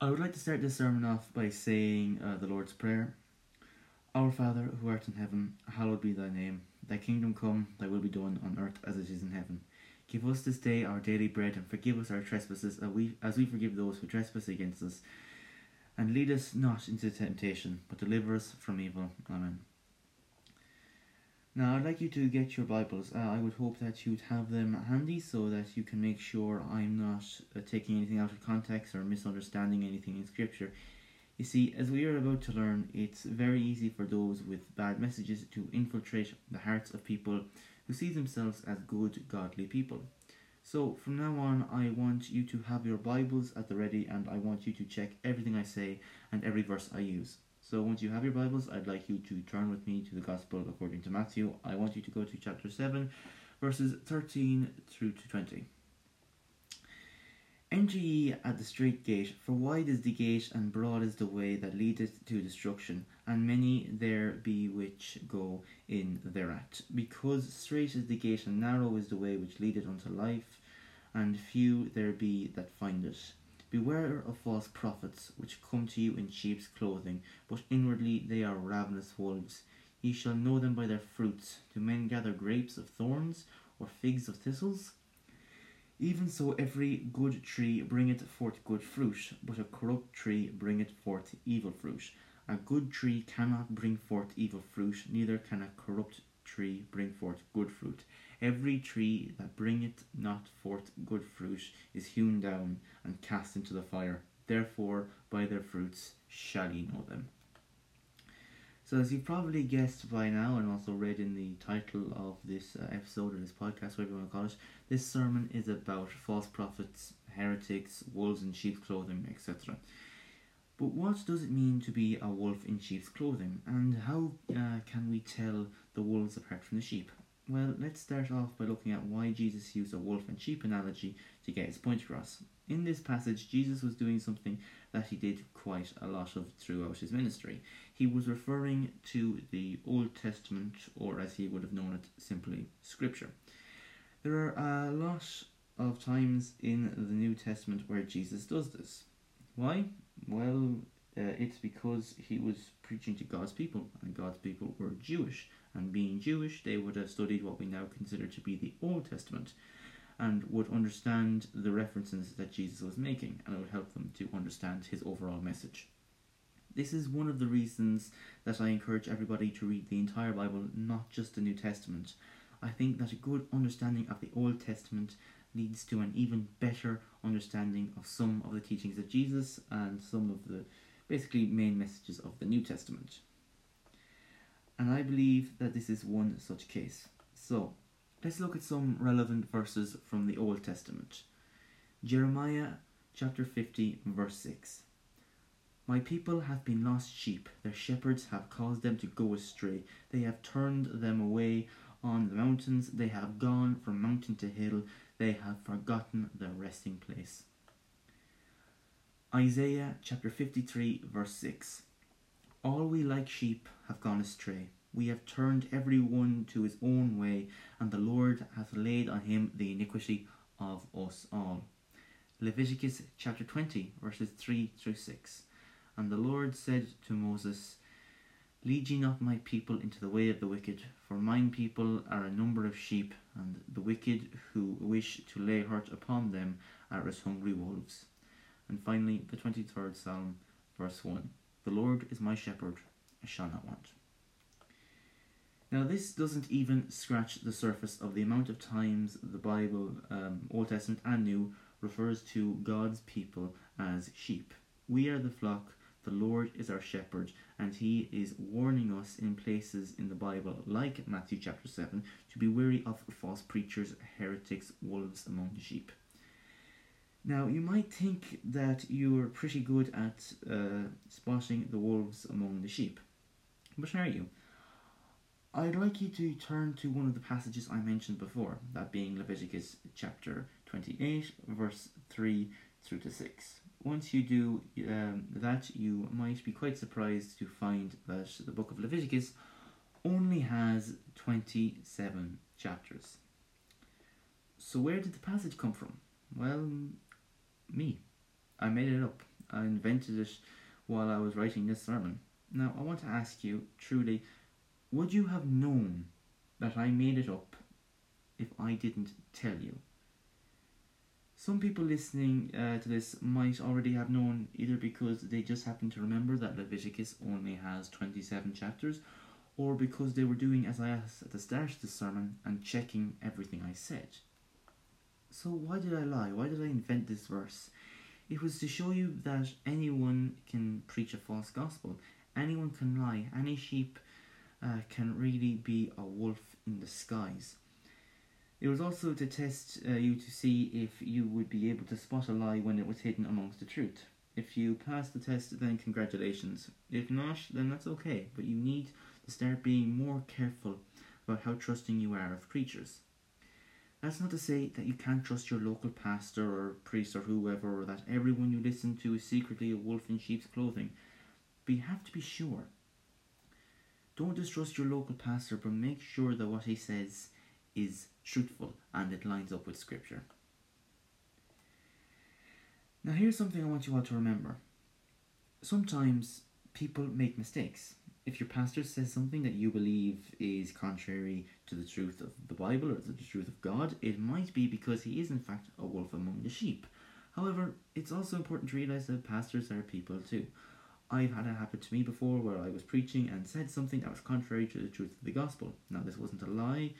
I would like to start this sermon off by saying uh, the Lord's Prayer. Our Father, who art in heaven, hallowed be thy name. Thy kingdom come, thy will be done on earth as it is in heaven. Give us this day our daily bread, and forgive us our trespasses, as we, as we forgive those who trespass against us. And lead us not into temptation, but deliver us from evil. Amen. Now, I'd like you to get your Bibles. Uh, I would hope that you'd have them handy so that you can make sure I'm not uh, taking anything out of context or misunderstanding anything in Scripture. You see, as we are about to learn, it's very easy for those with bad messages to infiltrate the hearts of people who see themselves as good, godly people. So, from now on, I want you to have your Bibles at the ready and I want you to check everything I say and every verse I use. So once you have your Bibles, I'd like you to turn with me to the Gospel according to Matthew. I want you to go to chapter 7, verses 13 through to 20. Enter ye at the strait gate, for wide is the gate and broad is the way that leadeth to destruction, and many there be which go in thereat. Because strait is the gate and narrow is the way which leadeth unto life, and few there be that find it. Beware of false prophets, which come to you in sheep's clothing, but inwardly they are ravenous wolves. Ye shall know them by their fruits. Do men gather grapes of thorns, or figs of thistles? Even so, every good tree bringeth forth good fruit, but a corrupt tree bringeth forth evil fruit. A good tree cannot bring forth evil fruit, neither can a corrupt tree bring forth good fruit. Every tree that bringeth not forth good fruit is hewn down and cast into the fire. Therefore, by their fruits shall ye know them. So, as you've probably guessed by now, and also read in the title of this uh, episode or this podcast, whatever you want to call it, this sermon is about false prophets, heretics, wolves in sheep's clothing, etc. But what does it mean to be a wolf in sheep's clothing, and how uh, can we tell the wolves apart from the sheep? Well, let's start off by looking at why Jesus used a wolf and sheep analogy to get his point across. In this passage, Jesus was doing something that he did quite a lot of throughout his ministry. He was referring to the Old Testament, or as he would have known it, simply Scripture. There are a lot of times in the New Testament where Jesus does this. Why? Well, uh, it's because he was preaching to God's people, and God's people were Jewish and being Jewish, they would have studied what we now consider to be the Old Testament and would understand the references that Jesus was making, and it would help them to understand his overall message. This is one of the reasons that I encourage everybody to read the entire Bible, not just the New Testament. I think that a good understanding of the Old Testament leads to an even better understanding of some of the teachings of Jesus and some of the basically main messages of the New Testament and I believe that this is one such case. So, let's look at some relevant verses from the Old Testament. Jeremiah chapter 50, verse 6. My people have been lost sheep, their shepherds have caused them to go astray. They have turned them away on the mountains, they have gone from mountain to hill, they have forgotten their resting place. Isaiah chapter 53, verse 6. All we like sheep have gone astray. We have turned every one to his own way, and the Lord hath laid on him the iniquity of us all. Leviticus chapter 20, verses 3 through 6. And the Lord said to Moses, Lead ye not my people into the way of the wicked, for mine people are a number of sheep, and the wicked who wish to lay hurt upon them are as hungry wolves. And finally, the 23rd Psalm, verse 1. The Lord is my shepherd, I shall not want. Now, this doesn't even scratch the surface of the amount of times the Bible, um, Old Testament and New, refers to God's people as sheep. We are the flock, the Lord is our shepherd, and He is warning us in places in the Bible, like Matthew chapter 7, to be wary of false preachers, heretics, wolves among the sheep. Now, you might think that you're pretty good at uh, spotting the wolves among the sheep, but are you? I'd like you to turn to one of the passages I mentioned before, that being Leviticus chapter 28, verse 3 through to 6. Once you do um, that, you might be quite surprised to find that the book of Leviticus only has 27 chapters. So, where did the passage come from? Well, me. I made it up. I invented it while I was writing this sermon. Now, I want to ask you, truly, would you have known that I made it up if I didn't tell you? Some people listening uh, to this might already have known either because they just happen to remember that Leviticus only has 27 chapters or because they were doing as I asked at the start of the sermon and checking everything I said. So, why did I lie? Why did I invent this verse? It was to show you that anyone can preach a false gospel, anyone can lie, any sheep uh, can really be a wolf in disguise. It was also to test uh, you to see if you would be able to spot a lie when it was hidden amongst the truth. If you pass the test, then congratulations. If not, then that's okay, but you need to start being more careful about how trusting you are of preachers. That's not to say that you can't trust your local pastor or priest or whoever, or that everyone you listen to is secretly a wolf in sheep's clothing, but you have to be sure. Don't distrust your local pastor, but make sure that what he says is truthful and it lines up with Scripture. Now, here's something I want you all to remember. Sometimes people make mistakes. If your pastor says something that you believe is contrary to the truth of the Bible or to the truth of God, it might be because he is, in fact, a wolf among the sheep. However, it's also important to realize that pastors are people too. I've had it happen to me before where I was preaching and said something that was contrary to the truth of the gospel. Now, this wasn't a lie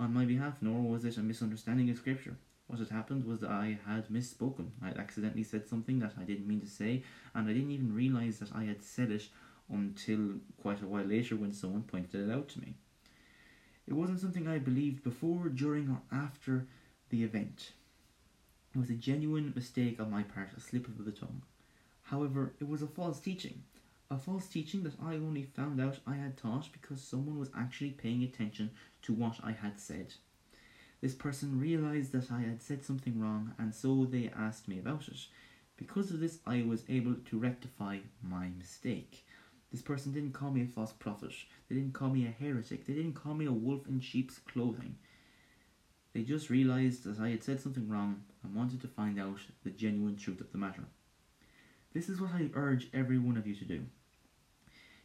on my behalf, nor was it a misunderstanding of Scripture. What had happened was that I had misspoken. I had accidentally said something that I didn't mean to say, and I didn't even realize that I had said it until quite a while later when someone pointed it out to me. It wasn't something I believed before, during, or after the event. It was a genuine mistake on my part, a slip of the tongue. However, it was a false teaching. A false teaching that I only found out I had taught because someone was actually paying attention to what I had said. This person realized that I had said something wrong and so they asked me about it. Because of this, I was able to rectify my mistake. This person didn't call me a false prophet. They didn't call me a heretic. They didn't call me a wolf in sheep's clothing. They just realized that I had said something wrong and wanted to find out the genuine truth of the matter. This is what I urge every one of you to do.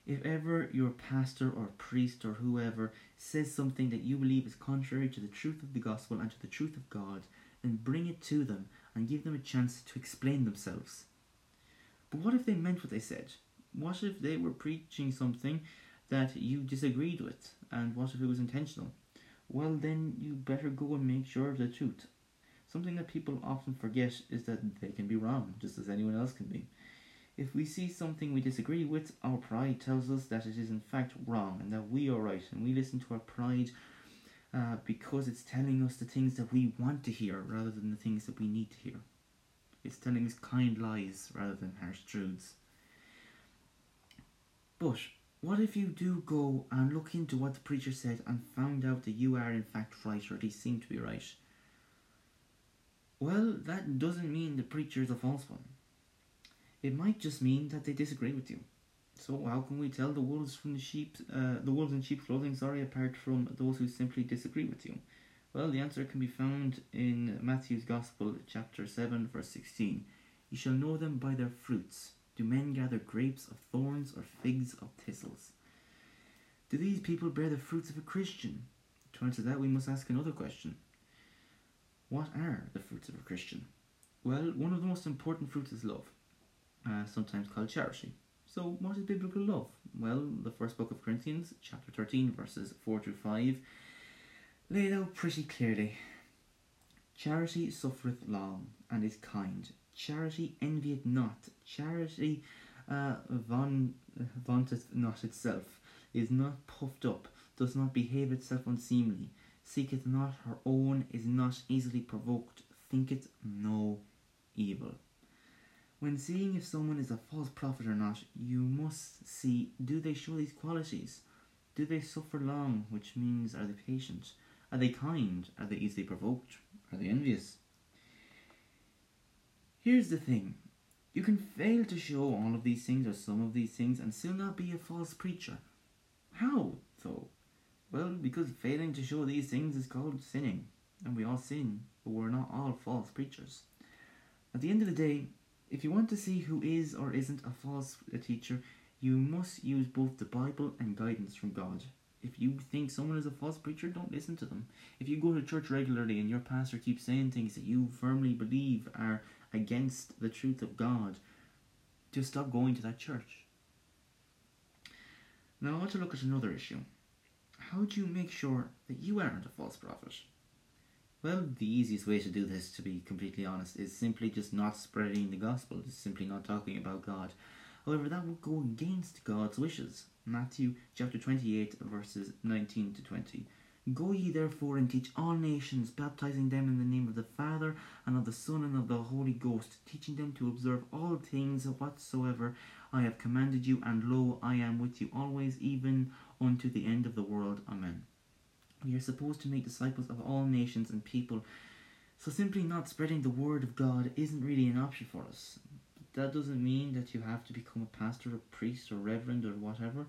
If ever your pastor or priest or whoever says something that you believe is contrary to the truth of the gospel and to the truth of God, then bring it to them and give them a chance to explain themselves. But what if they meant what they said? What if they were preaching something that you disagreed with? And what if it was intentional? Well, then you better go and make sure of the truth. Something that people often forget is that they can be wrong, just as anyone else can be. If we see something we disagree with, our pride tells us that it is in fact wrong and that we are right, and we listen to our pride uh, because it's telling us the things that we want to hear rather than the things that we need to hear. It's telling us kind lies rather than harsh truths. But what if you do go and look into what the preacher said and found out that you are in fact right, or at least seem to be right? Well, that doesn't mean the preacher is a false one. It might just mean that they disagree with you. So how can we tell the wolves from the sheep, uh, the wolves in sheep clothing, sorry, apart from those who simply disagree with you? Well, the answer can be found in Matthew's Gospel, chapter seven, verse sixteen. You shall know them by their fruits. Do men gather grapes of thorns or figs of thistles? Do these people bear the fruits of a Christian? To answer that, we must ask another question. What are the fruits of a Christian? Well, one of the most important fruits is love uh, sometimes called charity. So, what is biblical love? Well, the first book of Corinthians, chapter 13, verses 4 to 5, laid out pretty clearly. Charity suffereth long and is kind. Charity envieth not. Charity uh, vaunteth not itself, is not puffed up, does not behave itself unseemly, seeketh not her own, is not easily provoked, thinketh no evil. When seeing if someone is a false prophet or not, you must see do they show these qualities? Do they suffer long, which means are they patient? Are they kind? Are they easily provoked? Are they envious? Here's the thing you can fail to show all of these things or some of these things and still not be a false preacher. How, though? Well, because failing to show these things is called sinning, and we all sin, but we're not all false preachers. At the end of the day, If you want to see who is or isn't a false teacher, you must use both the Bible and guidance from God. If you think someone is a false preacher, don't listen to them. If you go to church regularly and your pastor keeps saying things that you firmly believe are against the truth of God, to stop going to that church. Now, I want to look at another issue. How do you make sure that you aren't a false prophet? Well, the easiest way to do this, to be completely honest, is simply just not spreading the gospel, just simply not talking about God. However, that would go against God's wishes. Matthew chapter 28, verses 19 to 20. Go ye therefore and teach all nations, baptizing them in the name of the Father, and of the Son, and of the Holy Ghost, teaching them to observe all things whatsoever I have commanded you, and lo, I am with you always, even unto the end of the world. Amen. We are supposed to make disciples of all nations and people, so simply not spreading the word of God isn't really an option for us. That doesn't mean that you have to become a pastor, a priest, or reverend, or whatever.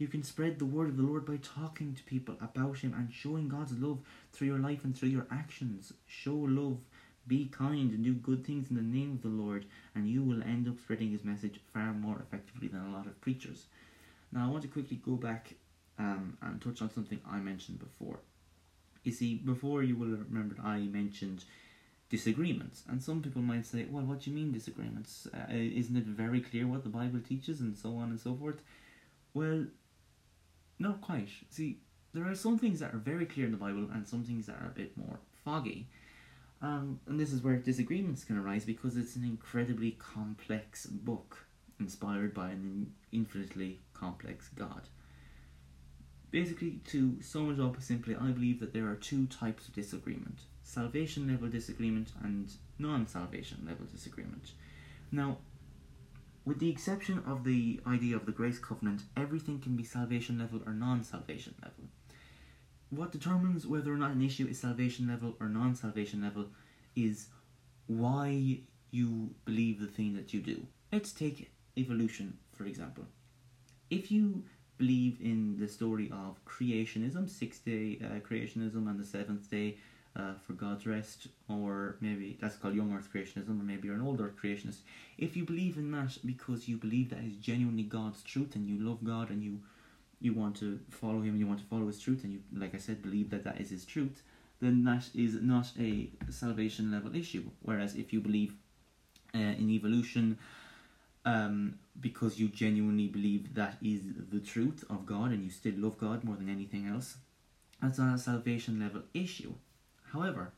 You can spread the word of the Lord by talking to people about Him and showing God's love through your life and through your actions. Show love, be kind, and do good things in the name of the Lord, and you will end up spreading His message far more effectively than a lot of preachers. Now, I want to quickly go back um, and touch on something I mentioned before. You see, before you will remember I mentioned disagreements, and some people might say, "Well, what do you mean disagreements? Uh, isn't it very clear what the Bible teaches, and so on and so forth?" Well, not quite. See, there are some things that are very clear in the Bible and some things that are a bit more foggy. Um, and this is where disagreements can arise because it's an incredibly complex book inspired by an infinitely complex God. Basically, to sum it up simply, I believe that there are two types of disagreement salvation level disagreement and non salvation level disagreement. Now, with the exception of the idea of the grace covenant, everything can be salvation level or non salvation level. What determines whether or not an issue is salvation level or non salvation level is why you believe the thing that you do. Let's take evolution, for example. If you believe in the story of creationism, six day uh, creationism, and the seventh day uh, for God's rest, or maybe that's called young earth creationism, or maybe you're an old earth creationist. If you believe in that because you believe that is genuinely God's truth and you love God and you you want to follow Him, you want to follow His truth, and you, like I said, believe that that is His truth, then that is not a salvation level issue. Whereas if you believe uh, in evolution, um, because you genuinely believe that is the truth of God and you still love God more than anything else, that's not a salvation level issue. However,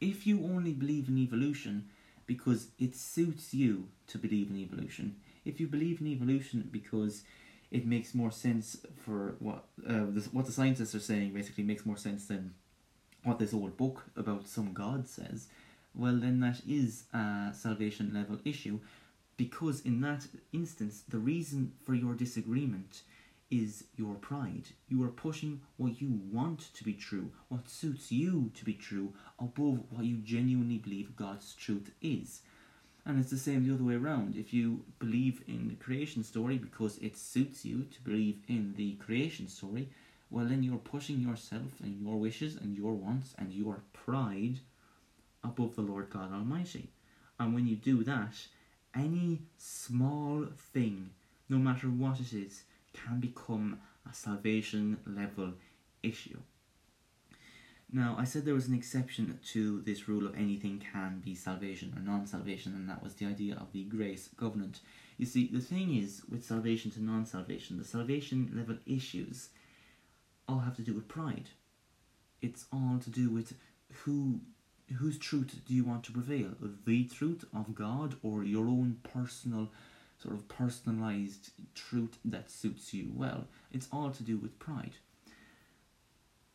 if you only believe in evolution because it suits you to believe in evolution, if you believe in evolution because it makes more sense for what uh, what the scientists are saying basically makes more sense than what this old book about some god says, well then that is a salvation level issue because in that instance the reason for your disagreement is your pride. You are pushing what you want to be true, what suits you to be true, above what you genuinely believe God's truth is. And it's the same the other way around. If you believe in the creation story because it suits you to believe in the creation story, well, then you're pushing yourself and your wishes and your wants and your pride above the Lord God Almighty. And when you do that, any small thing, no matter what it is, can become a salvation level issue. Now, I said there was an exception to this rule of anything can be salvation or non salvation, and that was the idea of the grace covenant. You see, the thing is with salvation to non salvation, the salvation level issues all have to do with pride. It's all to do with who whose truth do you want to prevail? The truth of God or your own personal sort of personalized truth that suits you well. It's all to do with pride.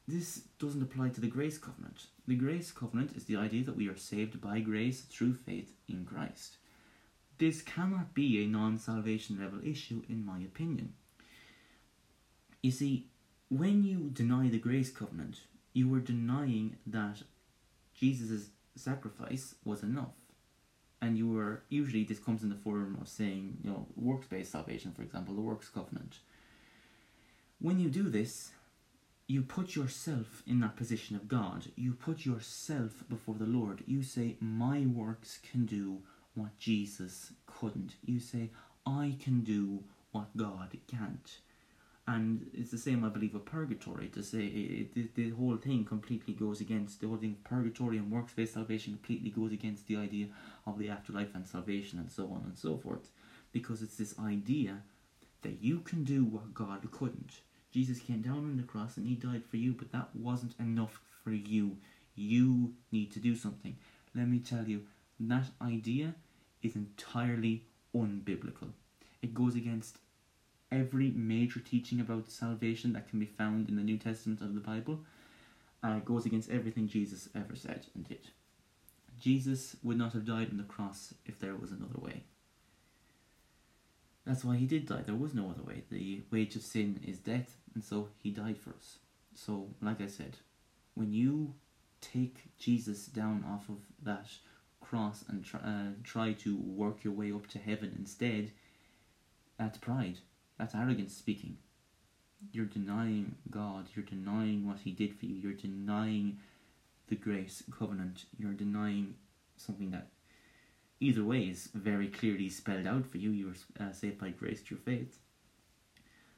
This doesn't apply to the grace covenant. The grace covenant is the idea that we are saved by grace through faith in Christ. This cannot be a non salvation level issue, in my opinion. You see, when you deny the grace covenant, you are denying that Jesus' sacrifice was enough and you were usually this comes in the form of saying you know works based salvation for example the works covenant when you do this you put yourself in that position of god you put yourself before the lord you say my works can do what Jesus couldn't. You say, I can do what God can't. And it's the same, I believe, with purgatory. To say it, it, the whole thing completely goes against the whole thing. Purgatory and works-based salvation completely goes against the idea of the afterlife and salvation and so on and so forth, because it's this idea that you can do what God couldn't. Jesus came down on the cross and he died for you, but that wasn't enough for you. You need to do something. Let me tell you, that idea is entirely unbiblical. It goes against every major teaching about salvation that can be found in the New Testament of the Bible. Uh, goes against everything Jesus ever said and did. Jesus would not have died on the cross if there was another way. That's why he did die. There was no other way. The wage of sin is death, and so he died for us. So, like I said, when you take Jesus down off of that cross and try, uh, try to work your way up to heaven instead, that's pride. That's arrogance speaking. You're denying God. You're denying what He did for you. You're denying the grace covenant. You're denying something that, either way, is very clearly spelled out for you. You were uh, saved by grace through faith.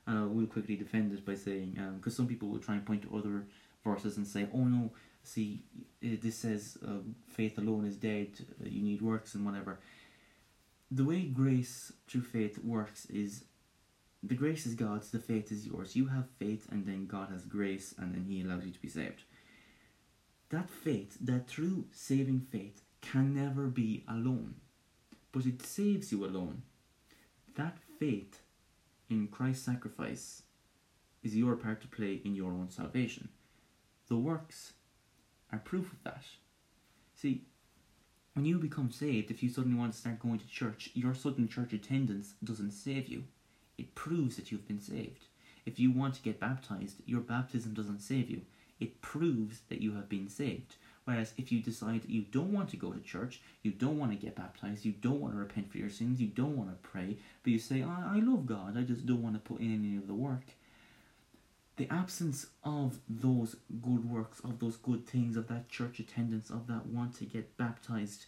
And I will quickly defend it by saying, because um, some people will try and point to other verses and say, oh no, see, this says uh, faith alone is dead, uh, you need works and whatever. The way grace through faith works is the grace is God's, the faith is yours. You have faith, and then God has grace, and then He allows you to be saved. That faith, that true saving faith, can never be alone, but it saves you alone. That faith in Christ's sacrifice is your part to play in your own salvation. The works are proof of that. See, when you become saved, if you suddenly want to start going to church, your sudden church attendance doesn't save you. It proves that you've been saved. If you want to get baptized, your baptism doesn't save you. It proves that you have been saved. Whereas if you decide that you don't want to go to church, you don't want to get baptized, you don't want to repent for your sins, you don't want to pray, but you say, I, I love God, I just don't want to put in any of the work. The absence of those good works, of those good things, of that church attendance, of that want to get baptized,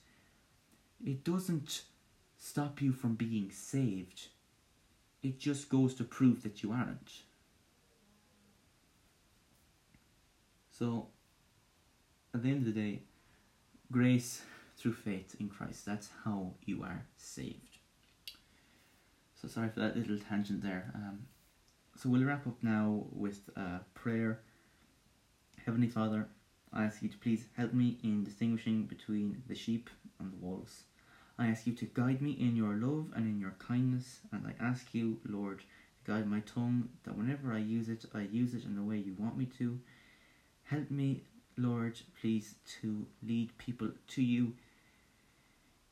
it doesn't stop you from being saved it just goes to prove that you aren't. So, at the end of the day, grace through faith in Christ, that's how you are saved. So, sorry for that little tangent there. Um, so, we'll wrap up now with uh, prayer. Heavenly Father, I ask you to please help me in distinguishing between the sheep and the wolves. I ask you to guide me in your love and in your kindness, and I ask you, Lord, guide my tongue, that whenever I use it, I use it in the way you want me to. Help me, Lord, please, to lead people to you.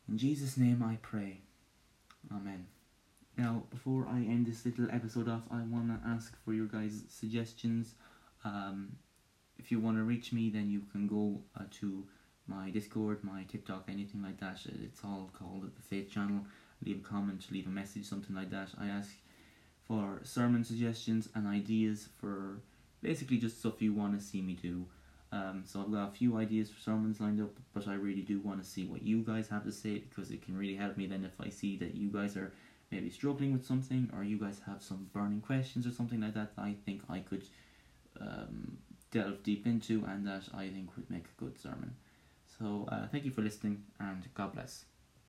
In Jesus' name I pray. Amen. Now, before I end this little episode off, I want to ask for your guys' suggestions. Um, if you want to reach me, then you can go uh, to my Discord, my TikTok, anything like that. It's all called the Faith Channel. Leave a comment, leave a message, something like that. I ask for sermon suggestions and ideas for basically just stuff you want to see me do. Um, so I've got a few ideas for sermons lined up, but I really do want to see what you guys have to say because it can really help me then if I see that you guys are maybe struggling with something or you guys have some burning questions or something like that, that I think I could um, delve deep into and that I think would make a good sermon. So uh, thank you for listening and God bless.